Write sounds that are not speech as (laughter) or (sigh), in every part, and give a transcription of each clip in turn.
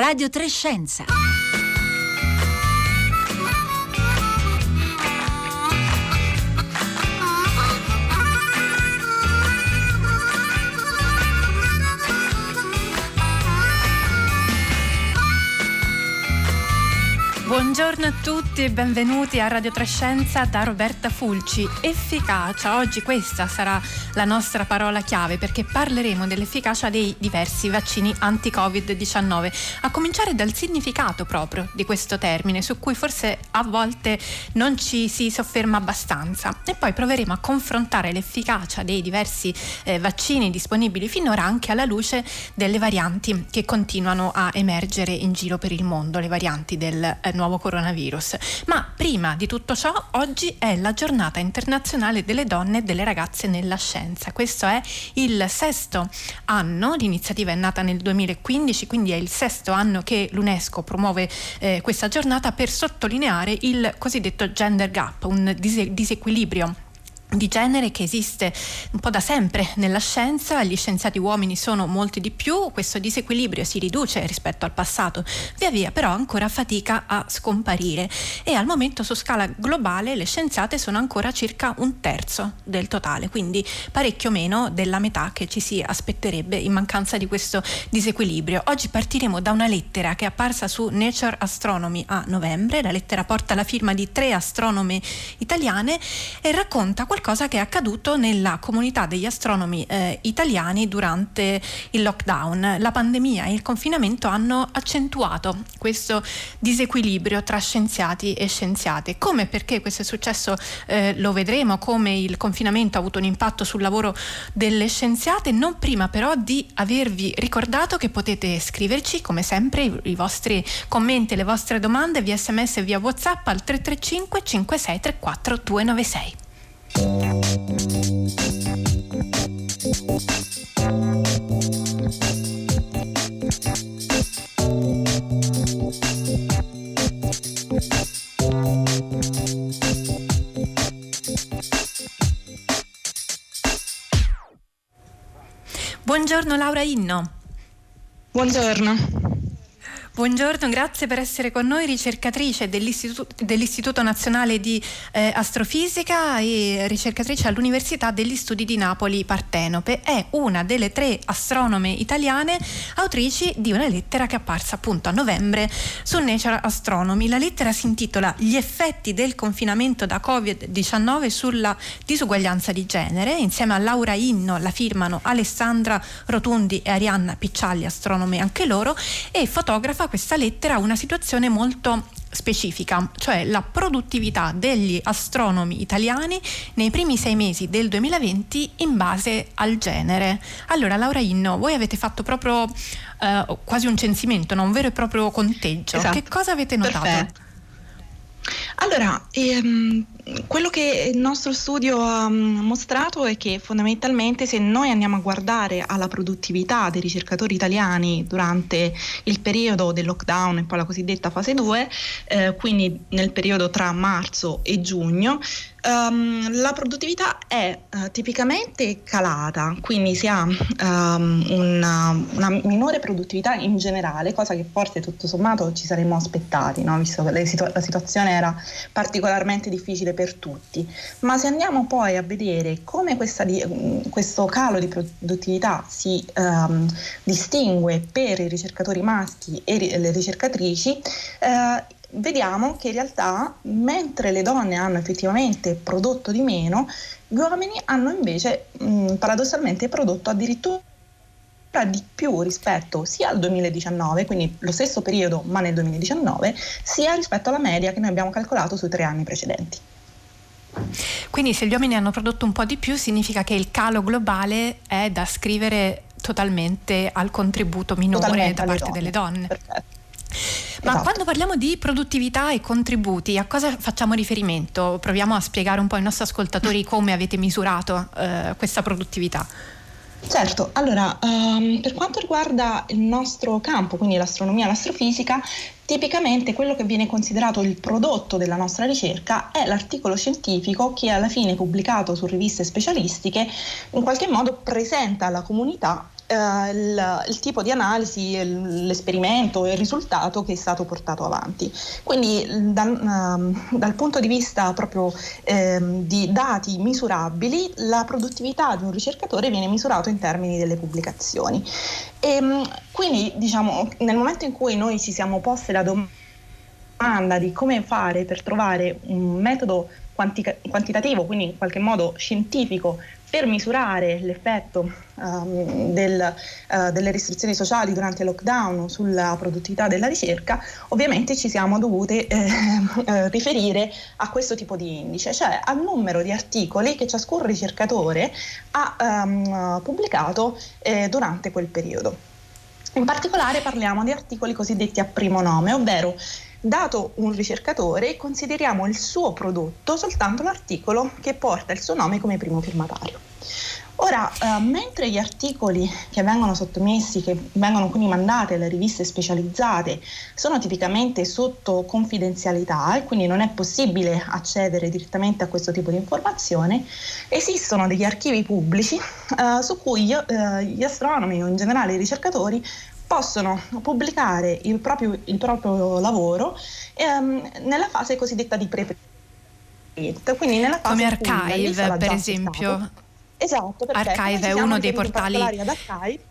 Radio Trescenza. Buongiorno a tutti e benvenuti a Radio Trescenza da Roberta Fulci. Efficacia, oggi questa sarà la nostra parola chiave perché parleremo dell'efficacia dei diversi vaccini anti-Covid-19, a cominciare dal significato proprio di questo termine, su cui forse a volte non ci si sofferma abbastanza. E poi proveremo a confrontare l'efficacia dei diversi eh, vaccini disponibili finora anche alla luce delle varianti che continuano a emergere in giro per il mondo, le varianti del eh, nuovo coronavirus. Ma prima di tutto ciò, oggi è la giornata internazionale delle donne e delle ragazze nella scienza. Questo è il sesto anno, l'iniziativa è nata nel 2015, quindi è il sesto anno che l'UNESCO promuove eh, questa giornata per sottolineare il cosiddetto gender gap, un dise- disequilibrio di genere che esiste un po' da sempre nella scienza, gli scienziati uomini sono molti di più, questo disequilibrio si riduce rispetto al passato, via via però ancora fatica a scomparire. E al momento su scala globale le scienziate sono ancora circa un terzo del totale, quindi parecchio meno della metà che ci si aspetterebbe in mancanza di questo disequilibrio. Oggi partiremo da una lettera che è apparsa su Nature Astronomy a novembre, la lettera porta la firma di tre astronome italiane e racconta qualcosa che è accaduto nella comunità degli astronomi eh, italiani durante il lockdown. La pandemia e il confinamento hanno accentuato questo disequilibrio tra scienziati e scienziate. Come e perché questo è successo eh, lo vedremo, come il confinamento ha avuto un impatto sul lavoro delle scienziate, non prima però di avervi ricordato che potete scriverci come sempre i, i vostri commenti, le vostre domande via sms e via whatsapp al 335 5634 296. Buongiorno Laura Inno. Buongiorno. Buongiorno, grazie per essere con noi, ricercatrice dell'Istituto, dell'Istituto Nazionale di eh, Astrofisica e ricercatrice all'Università degli Studi di Napoli Partenope. È una delle tre astronome italiane autrici di una lettera che è apparsa appunto a novembre su Nature Astronomy. La lettera si intitola Gli effetti del confinamento da Covid-19 sulla disuguaglianza di genere. Insieme a Laura Inno la firmano Alessandra Rotundi e Arianna Piccialli, astronome anche loro, e fotografa questa lettera una situazione molto specifica, cioè la produttività degli astronomi italiani nei primi sei mesi del 2020 in base al genere. Allora, Laura Inno, voi avete fatto proprio eh, quasi un censimento, no? un vero e proprio conteggio. Esatto. Che cosa avete notato? Perfetto. Allora, ehm, quello che il nostro studio ha mm, mostrato è che fondamentalmente se noi andiamo a guardare alla produttività dei ricercatori italiani durante il periodo del lockdown e poi la cosiddetta fase 2, eh, quindi nel periodo tra marzo e giugno, Um, la produttività è uh, tipicamente calata, quindi si ha um, una, una, minore produttività in generale, cosa che forse tutto sommato ci saremmo aspettati, no? visto che situ- la situazione era particolarmente difficile per tutti. Ma se andiamo poi a vedere come di, mm, questo calo di produttività si um, distingue per i ricercatori maschi e le ricercatrici, uh, vediamo che in realtà mentre le donne hanno effettivamente prodotto di meno, gli uomini hanno invece mh, paradossalmente prodotto addirittura di più rispetto sia al 2019, quindi lo stesso periodo ma nel 2019, sia rispetto alla media che noi abbiamo calcolato sui tre anni precedenti. Quindi se gli uomini hanno prodotto un po' di più significa che il calo globale è da scrivere totalmente al contributo minore totalmente da parte donne. delle donne. Perfetto. Ma esatto. quando parliamo di produttività e contributi, a cosa facciamo riferimento? Proviamo a spiegare un po' ai nostri ascoltatori come avete misurato eh, questa produttività. Certo, allora um, per quanto riguarda il nostro campo, quindi l'astronomia e l'astrofisica, tipicamente quello che viene considerato il prodotto della nostra ricerca è l'articolo scientifico che alla fine pubblicato su riviste specialistiche in qualche modo presenta alla comunità eh, il, il, tipo di analisi, l'esperimento, il risultato che è stato portato avanti. Quindi dal, uh, dal punto di vista proprio eh, di dati misurabili, la produttività di un ricercatore viene misurata in termini delle pubblicazioni. E, ehm, quindi diciamo, nel momento in cui noi ci siamo posti la domanda di come fare per trovare un metodo quantitativo, quindi in qualche modo scientifico, per misurare l'effetto um, del, uh, delle restrizioni sociali durante il lockdown sulla produttività della ricerca, ovviamente ci siamo dovuti eh, (laughs) eh, riferire a questo tipo di indice, cioè al numero di articoli che ciascun ricercatore ha um, pubblicato eh, durante quel periodo. In particolare parliamo di articoli cosiddetti a primo nome, ovvero Dato un ricercatore, consideriamo il suo prodotto soltanto l'articolo che porta il suo nome come primo firmatario. Ora, eh, mentre gli articoli che vengono sottomessi, che vengono quindi mandati alle riviste specializzate, sono tipicamente sotto confidenzialità e quindi non è possibile accedere direttamente a questo tipo di informazione, esistono degli archivi pubblici eh, su cui io, eh, gli astronomi o in generale i ricercatori possono pubblicare il proprio, il proprio lavoro ehm, nella fase cosiddetta di pre quindi nella fase come Archive per esempio. esatto Archive è uno dei portali ad Archive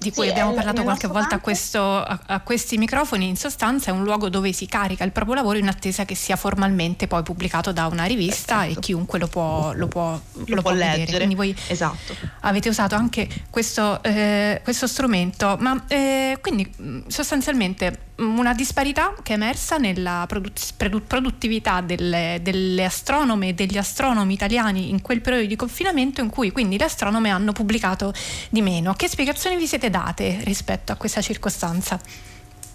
di cui sì, abbiamo parlato qualche volta a, questo, a, a, questi microfoni, in sostanza è un luogo dove si carica il proprio lavoro in attesa che sia formalmente poi pubblicato da una rivista esatto. e chiunque lo può, lo può, lo lo può leggere. Quindi voi esatto. avete usato anche questo, eh, questo strumento, ma eh, quindi sostanzialmente una disparità che è emersa nella produttività delle, delle, astronome e degli astronomi italiani in quel periodo di confinamento in cui quindi le astronome hanno pubblicato di meno. Che spiegazioni vi siete date rispetto a questa circostanza?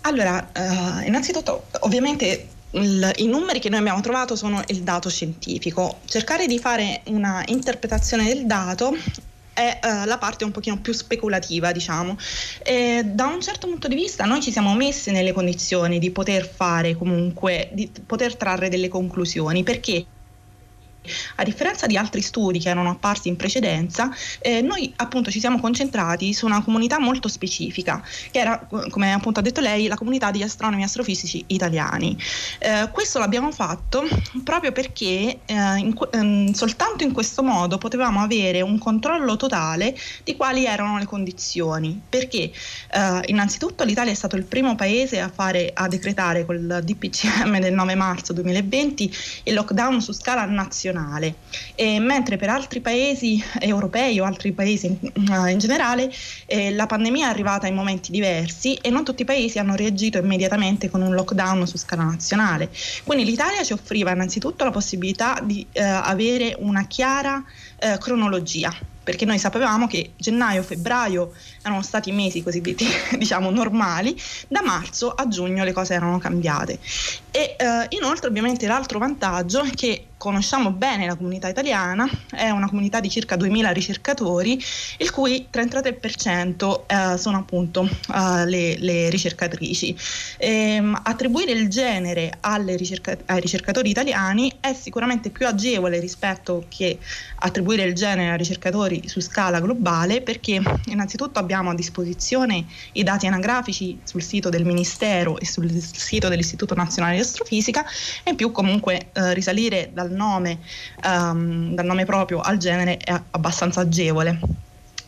Allora, uh, innanzitutto ovviamente il, I numeri che noi abbiamo trovato sono il dato scientifico. Cercare di fare una interpretazione del dato è uh, la parte un pochino più speculativa, diciamo. E da un certo punto di vista noi ci siamo messi nelle condizioni di poter fare comunque, di poter trarre delle conclusioni, perché a differenza di altri studi che erano apparsi in precedenza, eh, noi appunto ci siamo concentrati su una comunità molto specifica, che era, come appunto ha detto lei, la comunità degli astronomi e astrofisici italiani. Eh, questo l'abbiamo fatto proprio perché eh, in, ehm, soltanto in questo modo potevamo avere un controllo totale di quali erano le condizioni, perché eh, innanzitutto l'Italia è stato il primo paese a, fare, a decretare col DPCM del 9 marzo 2020 il lockdown su scala nazionale nazionale, e mentre per altri paesi europei o altri paesi in, uh, in generale eh, la pandemia è arrivata in momenti diversi e non tutti i paesi hanno reagito immediatamente con un lockdown su scala nazionale. Quindi l'Italia ci offriva innanzitutto la possibilità di uh, avere una chiara uh, cronologia perché noi sapevamo che gennaio, febbraio erano stati mesi cosiddetti (laughs) diciamo normali, da marzo a giugno le cose erano cambiate. E eh, inoltre ovviamente l'altro vantaggio è che conosciamo bene la comunità italiana, è una comunità di circa 2000 ricercatori, il cui 33% eh, sono appunto eh, le, le, ricercatrici. E, ehm, attribuire il genere ricerca- ai ricercatori italiani è sicuramente più agevole rispetto che attribuire il genere ai ricercatori su scala globale perché innanzitutto abbiamo a disposizione i dati anagrafici sul sito del Ministero e sul sito dell'Istituto Nazionale di Astrofisica e in più comunque eh, risalire dal nome, um, dal nome proprio al genere è abbastanza agevole.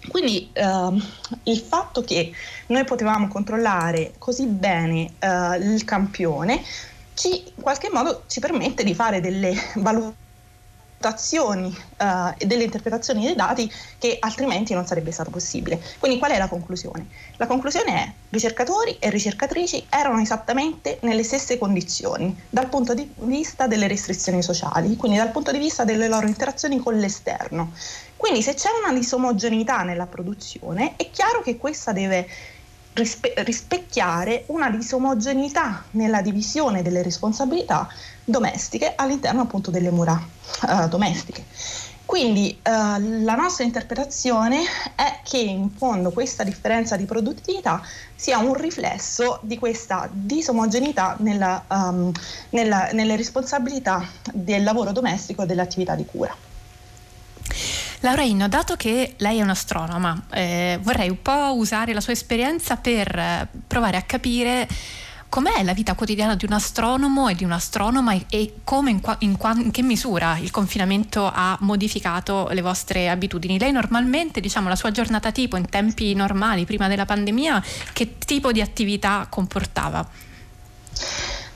Quindi uh, il fatto che noi potevamo controllare così bene uh, il campione ci, in qualche modo ci permette di fare delle (laughs) valutazioni valutazioni uh, e delle interpretazioni dei dati che altrimenti non sarebbe stato possibile. Quindi qual è la conclusione? La conclusione è ricercatori e ricercatrici erano esattamente nelle stesse condizioni dal punto di vista delle restrizioni sociali, quindi dal punto di vista delle loro interazioni con l'esterno. Quindi se c'è una disomogeneità nella produzione è chiaro che questa deve rispe- rispecchiare una disomogeneità nella divisione delle responsabilità domestiche all'interno appunto delle mura uh, domestiche. Quindi uh, la nostra interpretazione è che in fondo questa differenza di produttività sia un riflesso di questa disomogeneità nella, um, nella, nelle responsabilità del lavoro domestico e dell'attività di cura. Laura Inno, dato che lei è un'astronoma, eh, vorrei un po' usare la sua esperienza per eh, provare a capire com'è la vita quotidiana di un astronomo e di un'astronoma e come in, qua, in, qua, in, che misura il confinamento ha modificato le vostre abitudini. Lei normalmente, diciamo, la sua giornata tipo in tempi normali, prima della pandemia, che tipo di attività comportava?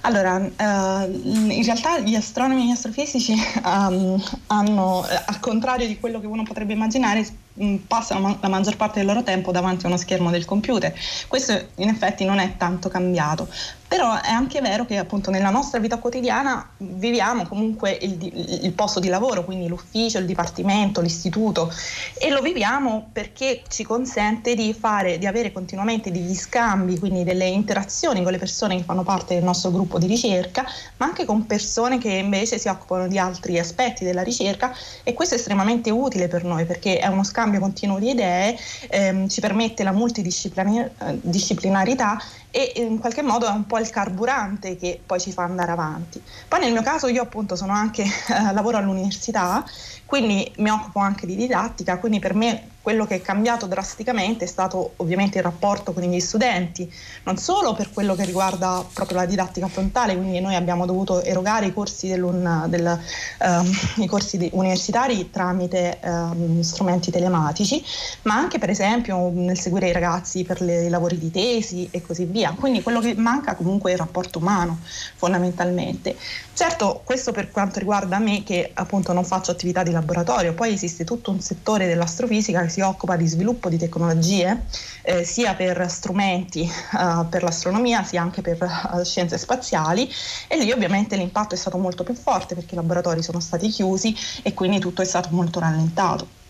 Allora, uh, in realtà gli astronomi e gli astrofisici um, hanno, al contrario di quello che uno potrebbe immaginare, Mm, passano la maggior parte del loro tempo davanti a uno schermo del computer. Questo in effetti non è tanto cambiato, però è anche vero che appunto nella nostra vita quotidiana viviamo comunque il, il posto di lavoro, quindi l'ufficio, il dipartimento, l'istituto. E lo viviamo perché ci consente di fare, di avere continuamente degli scambi, quindi delle interazioni con le persone che fanno parte del nostro gruppo di ricerca, ma anche con persone che invece si occupano di altri aspetti della ricerca. E questo è estremamente utile per noi perché è uno scambio scambio continuo di idee, ehm, ci permette la multidisciplinarità e in qualche modo è un po' il carburante che poi ci fa andare avanti. Poi nel mio caso io appunto sono anche, (laughs) eh, lavoro all'università, quindi mi occupo anche di didattica, quindi per me quello che è cambiato drasticamente è stato ovviamente il rapporto con gli studenti, non solo per quello che riguarda proprio la didattica frontale, quindi noi abbiamo dovuto erogare i corsi, del, um, i corsi universitari tramite um, strumenti telematici, ma anche per esempio nel seguire i ragazzi per le, i lavori di tesi e così via. Quindi quello che manca comunque è il rapporto umano fondamentalmente. Certo, questo per quanto riguarda me che appunto non faccio attività di laboratorio, poi esiste tutto un settore dell'astrofisica si occupa di sviluppo di tecnologie eh, sia per strumenti uh, per l'astronomia sia anche per uh, scienze spaziali e lì ovviamente l'impatto è stato molto più forte perché i laboratori sono stati chiusi e quindi tutto è stato molto rallentato.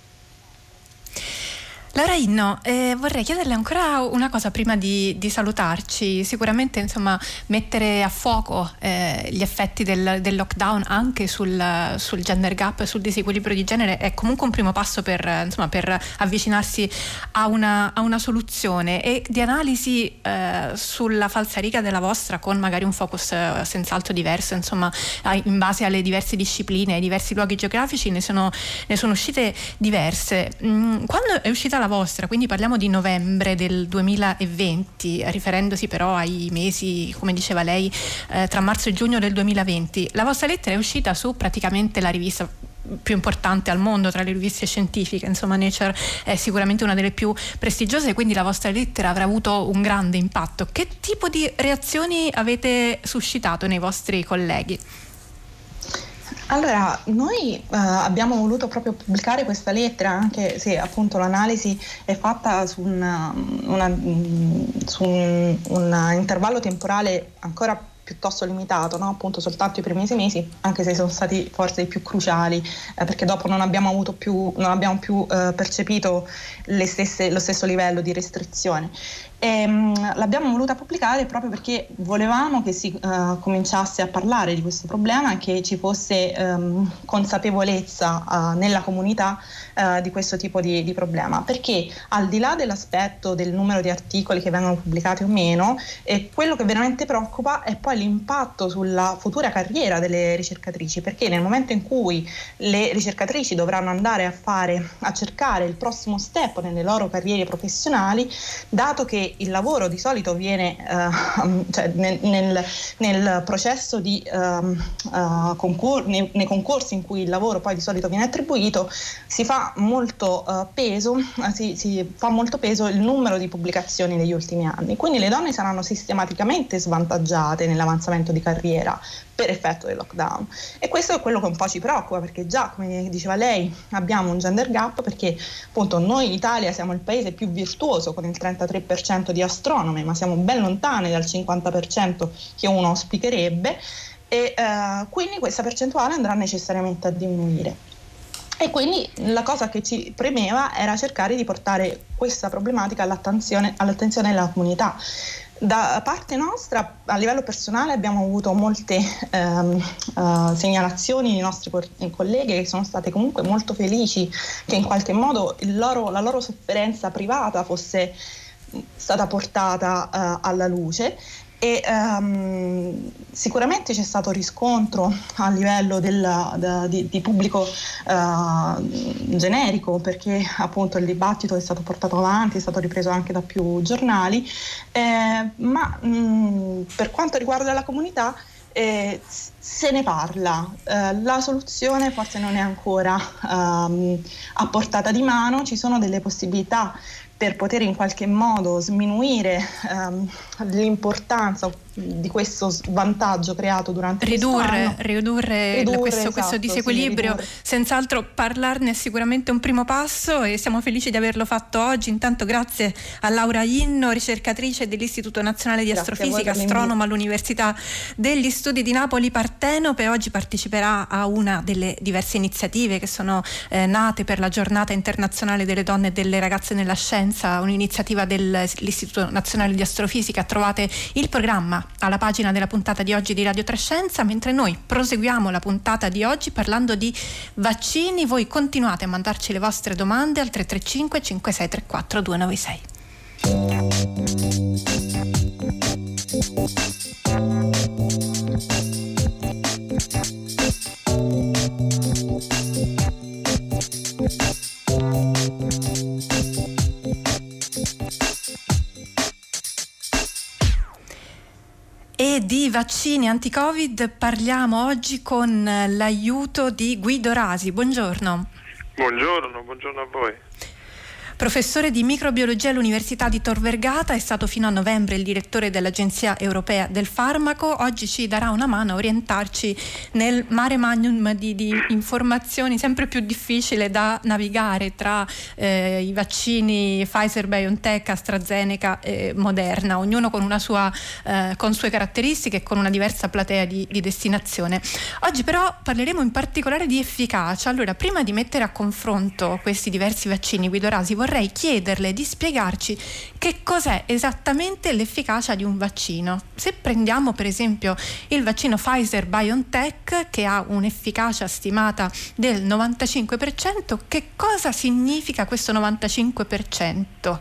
Laura Inno, eh, vorrei chiederle ancora una cosa prima di, di salutarci. Sicuramente insomma, mettere a fuoco eh, gli effetti del, del lockdown anche sul, sul, gender gap, sul disequilibrio di genere è comunque un primo passo per, insomma, per avvicinarsi a una, a una, soluzione e di analisi eh, sulla falsariga della vostra con magari un focus eh, senz'altro diverso, insomma, in base alle diverse discipline, ai diversi luoghi geografici ne sono, ne sono uscite diverse. Mm, quando è uscita la vostra, quindi parliamo di novembre del 2020, riferendosi però ai mesi, come diceva lei, eh, tra marzo e giugno del 2020. La vostra lettera è uscita su praticamente la rivista più importante al mondo tra le riviste scientifiche, insomma Nature è sicuramente una delle più prestigiose, quindi la vostra lettera avrà avuto un grande impatto. Che tipo di reazioni avete suscitato nei vostri colleghi? Allora, noi eh, abbiamo voluto proprio pubblicare questa lettera, anche se appunto l'analisi è fatta su, una, una, su un, un, intervallo temporale ancora piuttosto limitato, no? appunto soltanto i primi sei mesi, anche se sono stati forse i più cruciali, eh, perché dopo non abbiamo, più, non abbiamo più eh, percepito stesse, lo stesso livello di restrizione. E, um, l'abbiamo voluta pubblicare proprio perché volevamo che si uh, cominciasse a parlare di questo problema e che ci fosse um, consapevolezza uh, nella comunità uh, di questo tipo di, di, problema. Perché al di là dell'aspetto del numero di articoli che vengono pubblicati o meno, eh, quello che veramente preoccupa è poi l'impatto sulla futura carriera delle ricercatrici, perché nel momento in cui le ricercatrici dovranno andare a fare, a cercare il prossimo step nelle loro carriere professionali, dato che il lavoro di solito viene uh, (laughs) cioè nel, nel, nel, processo di uh, uh, concor- nei, nei, concorsi in cui il lavoro poi di solito viene attribuito si fa molto peso si, si fa molto peso il numero di pubblicazioni negli ultimi anni. Quindi le donne saranno sistematicamente svantaggiate nell'avanzamento di carriera per effetto del lockdown. E questo è quello che un po' ci preoccupa perché già, come diceva lei, abbiamo un gender gap perché appunto noi in Italia siamo il paese più virtuoso con il 33% di astronomi, ma siamo ben lontani dal 50% che uno auspicherebbe e eh, quindi questa percentuale andrà necessariamente a diminuire. E quindi la cosa che ci premeva era cercare di portare questa problematica all'attenzione, all'attenzione della comunità. Da parte nostra, a livello personale, abbiamo avuto molte ehm, uh, segnalazioni di nostre colleghe che sono state comunque molto felici che in qualche modo loro, la loro sofferenza privata fosse stata portata uh, alla luce e um, sicuramente c'è stato riscontro a livello del, de, di, di, pubblico uh, generico perché appunto il dibattito è stato portato avanti, è stato ripreso anche da più giornali, eh, ma mh, per quanto riguarda la comunità eh, se ne parla, eh, la soluzione forse non è ancora um, a portata di mano, ci sono delle possibilità per poter in qualche modo sminuire um, l'importanza di questo svantaggio creato durante ridurre, ridurre, ridurre questo, esatto, questo, disequilibrio. sì, senz'altro parlarne è sicuramente un primo passo e siamo felici di averlo fatto oggi. Intanto grazie a Laura Inno ricercatrice dell'Istituto Nazionale di grazie Astrofisica astronoma all'Università degli Studi di Napoli Partenope. Oggi parteciperà a una delle diverse iniziative che sono eh, nate per la giornata internazionale delle donne e delle ragazze nella scienza un'iniziativa dell'Istituto Nazionale di Astrofisica. Trovate il programma alla pagina della puntata di oggi di Radio Trescenza, mentre noi proseguiamo la puntata di oggi parlando di vaccini. Voi continuate a mandarci le vostre domande al 335 5634 296. Vaccini anti-Covid parliamo oggi con l'aiuto di Guido Rasi. Buongiorno. Buongiorno, buongiorno a voi. Professore di microbiologia all'Università di Tor Vergata, è stato fino a novembre il direttore dell'Agenzia Europea del Farmaco. Oggi ci darà una mano a orientarci nel mare magnum di, di informazioni sempre più difficile da navigare tra eh, i vaccini Pfizer, BioNTech, AstraZeneca e Moderna, ognuno con, una sua, eh, con sue caratteristiche e con una diversa platea di, di destinazione. Oggi però parleremo in particolare di efficacia. Allora, prima di mettere a confronto questi diversi vaccini, Guido Rasi, vorrei vorrei chiederle di spiegarci che cos'è esattamente l'efficacia di un vaccino. Se prendiamo per esempio il vaccino Pfizer BioNTech che ha un'efficacia stimata del 95%, che cosa significa questo 95%?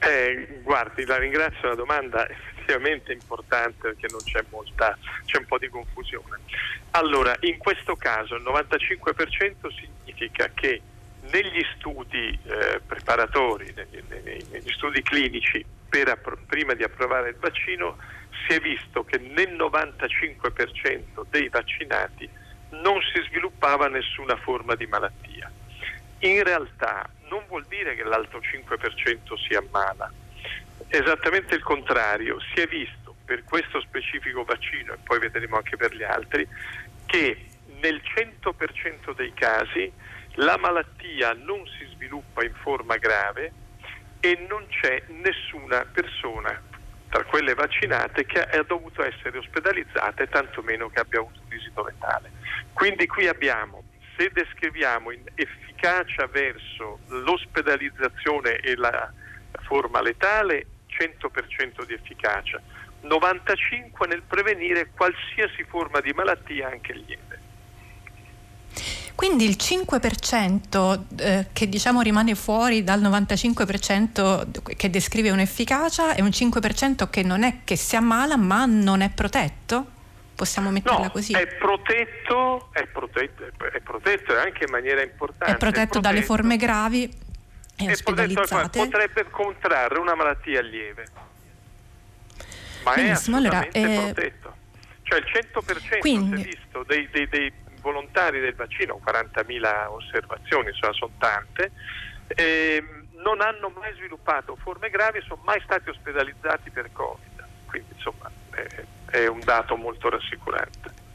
Eh, guardi, la ringrazio, la domanda è effettivamente importante perché non c'è molta, c'è un po' di confusione. Allora, in questo caso il 95% significa che negli studi eh, preparatori, negli, negli, negli, studi clinici appro- prima di approvare il vaccino, si è visto che nel 95% dei vaccinati non si sviluppava nessuna forma di malattia. In realtà non vuol dire che l'altro 5% si ammala, esattamente il contrario, si è visto per questo specifico vaccino e poi vedremo anche per gli altri che nel 100% dei casi la malattia non si sviluppa in forma grave e non c'è nessuna persona tra quelle vaccinate che ha dovuto essere ospedalizzata e tantomeno che abbia avuto un esito letale. Quindi qui abbiamo, se descriviamo in efficacia verso l'ospedalizzazione e la forma letale, 100% di efficacia, 95% nel prevenire qualsiasi forma di malattia anche lieve. Quindi il 5% eh, che diciamo rimane fuori dal 95% che descrive un'efficacia è un 5% che non è che si ammala ma non è protetto? Possiamo metterla no, così? È protetto, è protetto, è protetto anche in maniera importante. È protetto, è protetto dalle forme gravi e è ospedalizzate. potrebbe contrarre una malattia lieve. Ma Benissimo, è allora, eh... protetto. Cioè il 100% Quindi... visto dei, dei, dei volontari del vaccino, 40.000 osservazioni, cioè sono tante, eh, non hanno mai sviluppato forme gravi, sono mai stati ospedalizzati per Covid, quindi insomma è, è un dato molto rassicurante.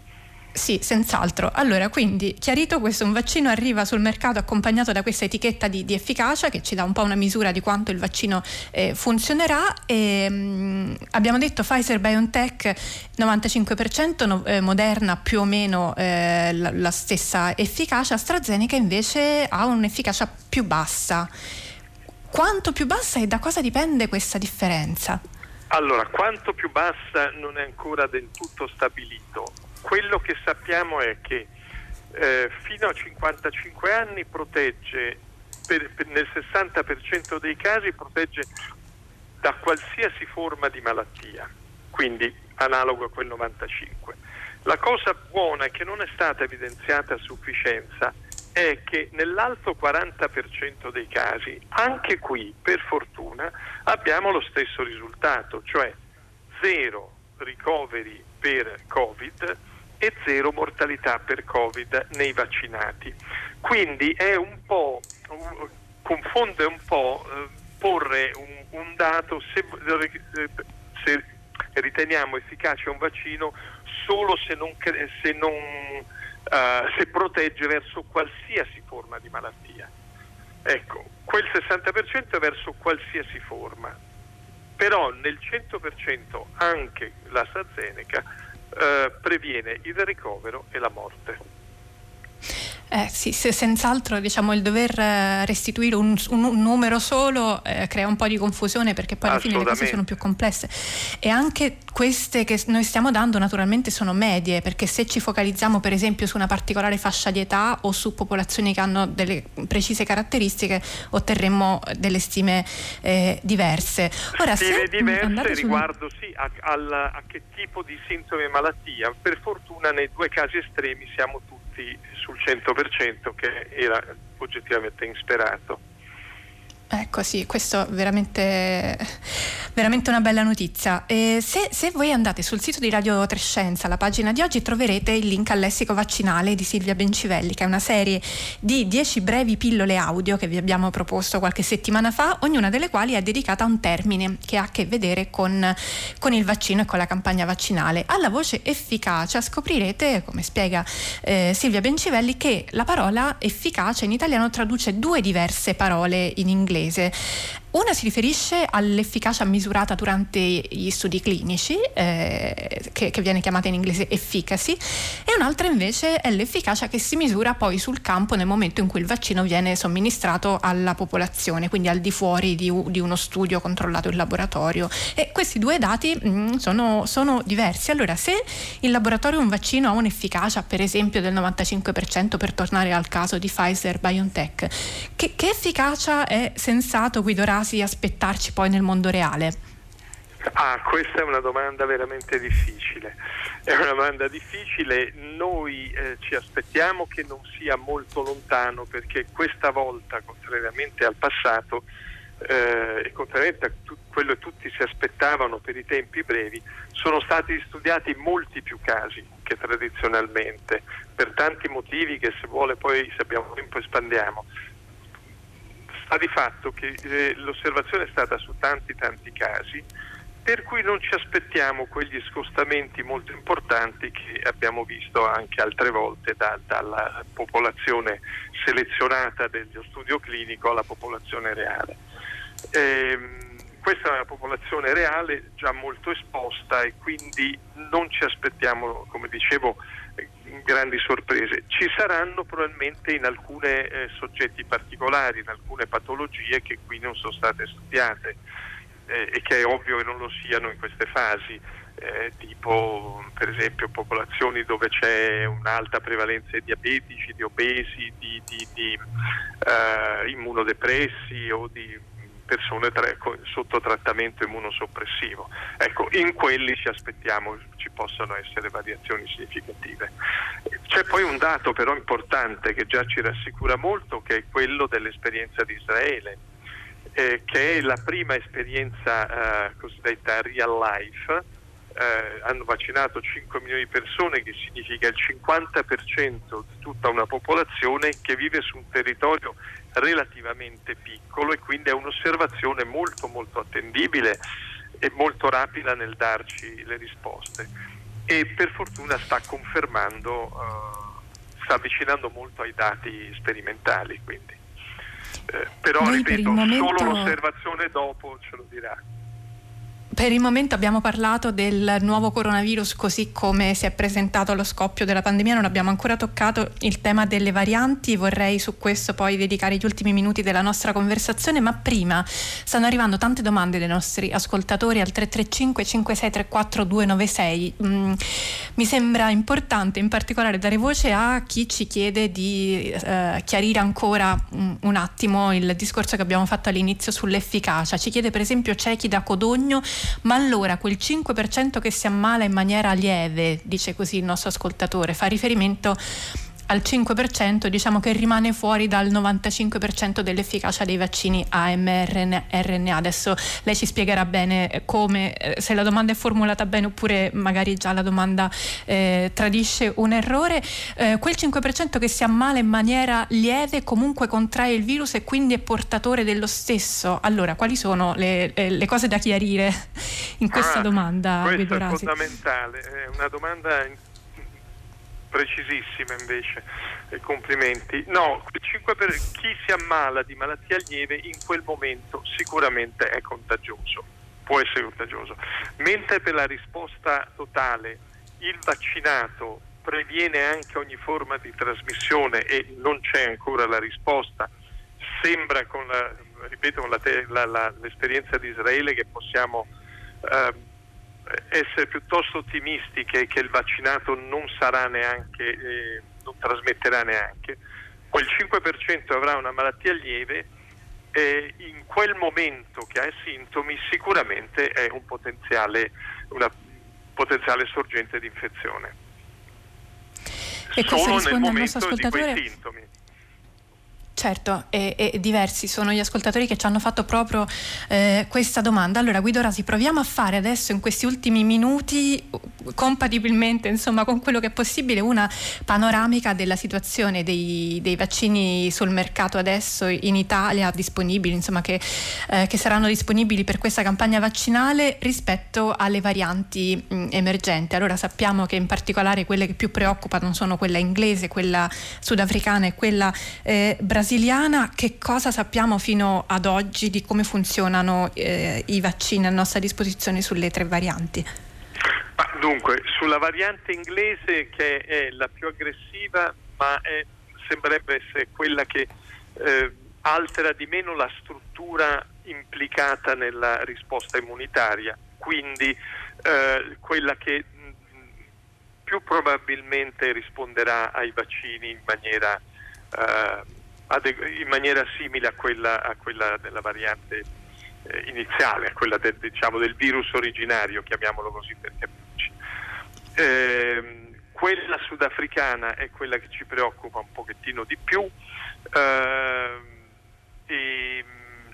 Sì, senz'altro. Allora, quindi chiarito questo, un vaccino arriva sul mercato accompagnato da questa etichetta di, di efficacia che ci dà un po' una misura di quanto il vaccino eh, funzionerà. E, mh, mm, abbiamo detto Pfizer BioNTech 95%, no, eh, Moderna più o meno eh, la, la stessa efficacia, AstraZeneca invece ha un'efficacia più bassa. Quanto più bassa e da cosa dipende questa differenza? Allora, quanto più bassa non è ancora del tutto stabilito quello che sappiamo è che eh, fino a 55 anni protegge, per, per, nel 60% dei casi protegge da qualsiasi forma di malattia. quindi analogo a quel 95. La cosa buona che non è stata evidenziata a sufficienza è che nell'alto 40% dei casi, anche qui per fortuna, abbiamo lo stesso risultato, cioè zero ricoveri per Covid e zero mortalità per Covid nei vaccinati. Quindi è un po', confonde un po' eh, porre un, un dato se, se, riteniamo efficace un vaccino solo se, non, se, non, uh, se protegge verso qualsiasi forma di malattia. Ecco, quel 60% è verso qualsiasi forma, però nel 100% anche l'AstraZeneca eh, previene il ricovero e la morte. Eh, sì, se, senz'altro diciamo, il dover eh, restituire un, un, un numero solo eh, crea un po' di confusione perché poi alla fine le cose sono più complesse e anche queste che noi stiamo dando naturalmente sono medie perché se ci focalizziamo per esempio su una particolare fascia di età o su popolazioni che hanno delle precise caratteristiche otterremmo delle stime eh, diverse. Ora, stime diverse riguardo sul... sì, a, a, a che tipo di sintomi e malattia. Per fortuna nei due casi estremi siamo tutti sul 100% che era oggettivamente insperato. Ecco sì, questo è veramente, veramente una bella notizia. Se, se, voi andate sul sito di Radio Trescenza, la pagina di oggi, troverete il link al lessico vaccinale di Silvia Bencivelli, che è una serie di 10 brevi pillole audio che vi abbiamo proposto qualche settimana fa, ognuna delle quali è dedicata a un termine che ha a che vedere con, con il vaccino e con la campagna vaccinale. Alla voce efficacia scoprirete, come spiega eh, Silvia Bencivelli, che la parola efficacia in italiano traduce due diverse parole in inglese inglese. Una si riferisce all'efficacia misurata durante gli studi clinici, eh, che, che, viene chiamata in inglese efficacy, e un'altra invece è l'efficacia che si misura poi sul campo nel momento in cui il vaccino viene somministrato alla popolazione, quindi al di fuori di, di uno studio controllato in laboratorio. E questi due dati mh, mm, sono, sono diversi. Allora, se in laboratorio un vaccino ha un'efficacia, per esempio, del 95% per tornare al caso di Pfizer BioNTech, che, che efficacia è sensato guidarsi aspettarci poi nel mondo reale? Ah, questa è una domanda veramente difficile. È una domanda difficile, noi eh, ci aspettiamo che non sia molto lontano perché questa volta, contrariamente al passato, eh, e contrariamente a tu- quello che tutti si aspettavano per i tempi brevi, sono stati studiati molti più casi che tradizionalmente, per tanti motivi che se vuole poi se abbiamo tempo espandiamo sta di fatto che eh, l'osservazione è stata su tanti tanti casi per cui non ci aspettiamo quegli scostamenti molto importanti che abbiamo visto anche altre volte da, dalla popolazione selezionata dello studio clinico alla popolazione reale. Ehm, questa è una popolazione reale già molto esposta e quindi non ci aspettiamo, come dicevo, grandi sorprese. Ci saranno probabilmente in alcuni eh, soggetti particolari, in alcune patologie che qui non sono state studiate eh, e che è ovvio che non lo siano in queste fasi. Eh, tipo per esempio popolazioni dove c'è un'alta prevalenza di diabetici, di obesi, di, di, di uh, immunodepressi o di persone tra, sotto trattamento immunosoppressivo. Ecco, in quelli ci aspettiamo ci possano essere variazioni significative. C'è poi un dato però importante che già ci rassicura molto, che è quello dell'esperienza di Israele, eh, che è la prima esperienza eh, cosiddetta real life. Eh, hanno vaccinato 5 milioni di persone, che significa il 50% di tutta una popolazione che vive su un territorio relativamente piccolo e quindi è un'osservazione molto molto attendibile e molto rapida nel darci le risposte e per fortuna sta confermando, uh, sta avvicinando molto ai dati sperimentali quindi. Eh, però Noi ripeto, momento... solo l'osservazione dopo ce lo dirà. Per il momento abbiamo parlato del nuovo coronavirus così come si è presentato allo scoppio della pandemia, non abbiamo ancora toccato il tema delle varianti, vorrei su questo poi dedicare gli ultimi minuti della nostra conversazione, ma prima stanno arrivando tante domande dei nostri ascoltatori al 335 5634 296. Mm, mi sembra importante in particolare dare voce a chi ci chiede di eh, chiarire ancora un, un attimo il discorso che abbiamo fatto all'inizio sull'efficacia. Ci chiede per esempio Ciechi da Codogno Ma allora quel 5% che si ammala in maniera lieve, dice così il nostro ascoltatore, fa riferimento al 5%, diciamo che rimane fuori dal 95% dell'efficacia dei vaccini AMRNA. Adesso lei ci spiegherà bene eh, come, eh, se la domanda è formulata bene oppure magari già la domanda eh, tradisce un errore. Eh, quel 5% che si ammala in maniera lieve comunque contrae il virus e quindi è portatore dello stesso. Allora, quali sono le, le cose da chiarire in questa ah, domanda? Questo è fondamentale, è una domanda precisissima invece, eh, complimenti. No, per chi si ammala di malattia lieve in quel momento sicuramente è contagioso, può essere contagioso, mentre per la risposta totale il vaccinato previene anche ogni forma di trasmissione e non c'è ancora la risposta, sembra con la, ripeto, con la, la, l'esperienza di Israele che possiamo... Eh, essere piuttosto ottimisti che, che il vaccinato non sarà neanche, eh, non trasmetterà neanche. Quel 5% avrà una malattia lieve e in quel momento che ha i sintomi sicuramente è un potenziale, una potenziale sorgente di infezione. E Solo nel momento di quei sintomi. Certo, e, e, diversi sono gli ascoltatori che ci hanno fatto proprio eh, questa domanda. Allora, Guido Rasi, proviamo a fare adesso in questi ultimi minuti, compatibilmente insomma, con quello che è possibile, una panoramica della situazione dei, dei vaccini sul mercato adesso in Italia disponibili, insomma, che, eh, che, saranno disponibili per questa campagna vaccinale rispetto alle varianti mh, emergenti. Allora, sappiamo che in particolare quelle che più preoccupano sono quella inglese, quella sudafricana e quella eh, brasiliana brasiliana, che cosa sappiamo fino ad oggi di come funzionano eh, i vaccini a nostra disposizione sulle tre varianti? Ma dunque, sulla variante inglese che è la più aggressiva, ma è, sembrerebbe essere quella che eh, altera di meno la struttura implicata nella risposta immunitaria, quindi eh, quella che mh, più probabilmente risponderà ai vaccini in maniera eh, in maniera simile a quella, a quella della variante eh, iniziale, a quella del, diciamo, del, virus originario, chiamiamolo così per capirci. Eh, quella sudafricana è quella che ci preoccupa un pochettino di più eh,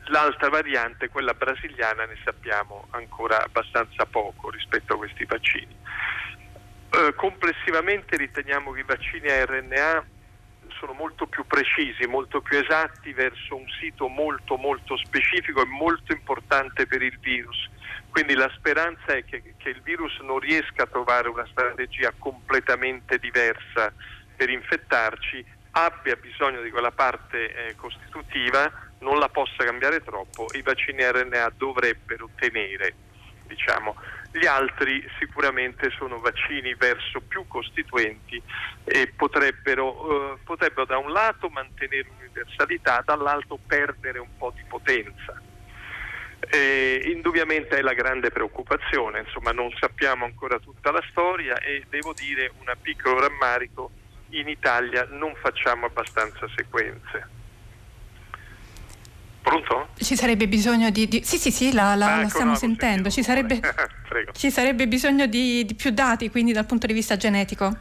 l'altra variante, quella brasiliana, ne sappiamo ancora abbastanza poco rispetto a questi vaccini. Eh, complessivamente riteniamo che i vaccini a RNA sono molto più precisi, molto più esatti verso un sito molto molto specifico e molto importante per il virus. Quindi la speranza è che, che il virus non riesca a trovare una strategia completamente diversa per infettarci, abbia bisogno di quella parte eh, costitutiva, non la possa cambiare troppo, i vaccini RNA dovrebbero tenere. Diciamo. Gli altri sicuramente sono vaccini verso più costituenti e potrebbero, eh, potrebbero da un lato mantenere universalità, dall'altro perdere un po' di potenza. Eh, indubbiamente è la grande preoccupazione, insomma non sappiamo ancora tutta la storia e devo dire un piccolo rammarico, in Italia non facciamo abbastanza sequenze. Pronto? Ci sarebbe bisogno di... di... Sì, sì, sì, la, la, ah, la stiamo sentendo. Ci sarebbe, (laughs) ci sarebbe, bisogno di, di più dati, quindi dal punto di vista genetico?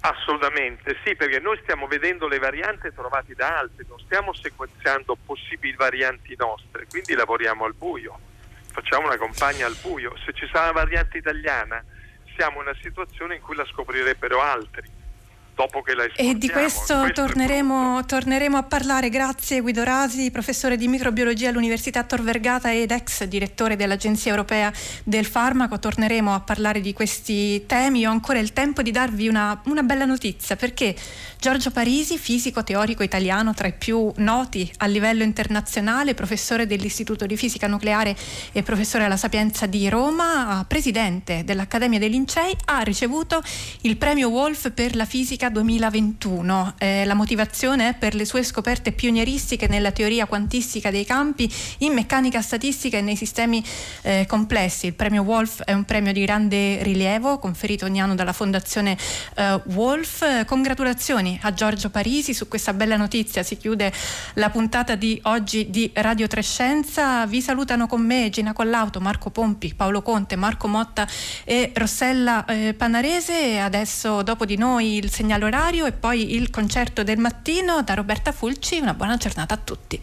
Assolutamente, sì, perché noi stiamo vedendo le varianti trovate da altri, non stiamo sequenziando possibili varianti nostre, quindi lavoriamo al buio, facciamo una campagna al buio. Se ci sarà una variante italiana, siamo in una situazione in cui la scoprirebbero altri dopo che la E di questo, questo torneremo, torneremo, a parlare. Grazie Guido Rasi, professore di microbiologia all'Università Tor Vergata ed ex direttore dell'Agenzia Europea del Farmaco. Torneremo a parlare di questi temi. Ho ancora il tempo di darvi una, una bella notizia perché Giorgio Parisi, fisico teorico italiano tra i più noti a livello internazionale, professore dell'Istituto di Fisica Nucleare e professore alla Sapienza di Roma, presidente dell'Accademia dei Lincei, ha ricevuto il premio Wolf per la fisica 2021. Eh, la motivazione è per le sue scoperte pionieristiche nella teoria quantistica dei campi, in meccanica statistica e nei sistemi eh, complessi. Il premio Wolf è un premio di grande rilievo conferito ogni anno dalla Fondazione eh, Wolf. Congratulazioni a Giorgio Parisi su questa bella notizia. Si chiude la puntata di oggi di Radio Trescenza. Vi salutano con me Gina Collauto, Marco Pompi, Paolo Conte, Marco Motta e Rossella eh, Panarese. Adesso dopo di noi il segnale orario e poi il concerto del mattino da Roberta Fulci. Una buona giornata a tutti.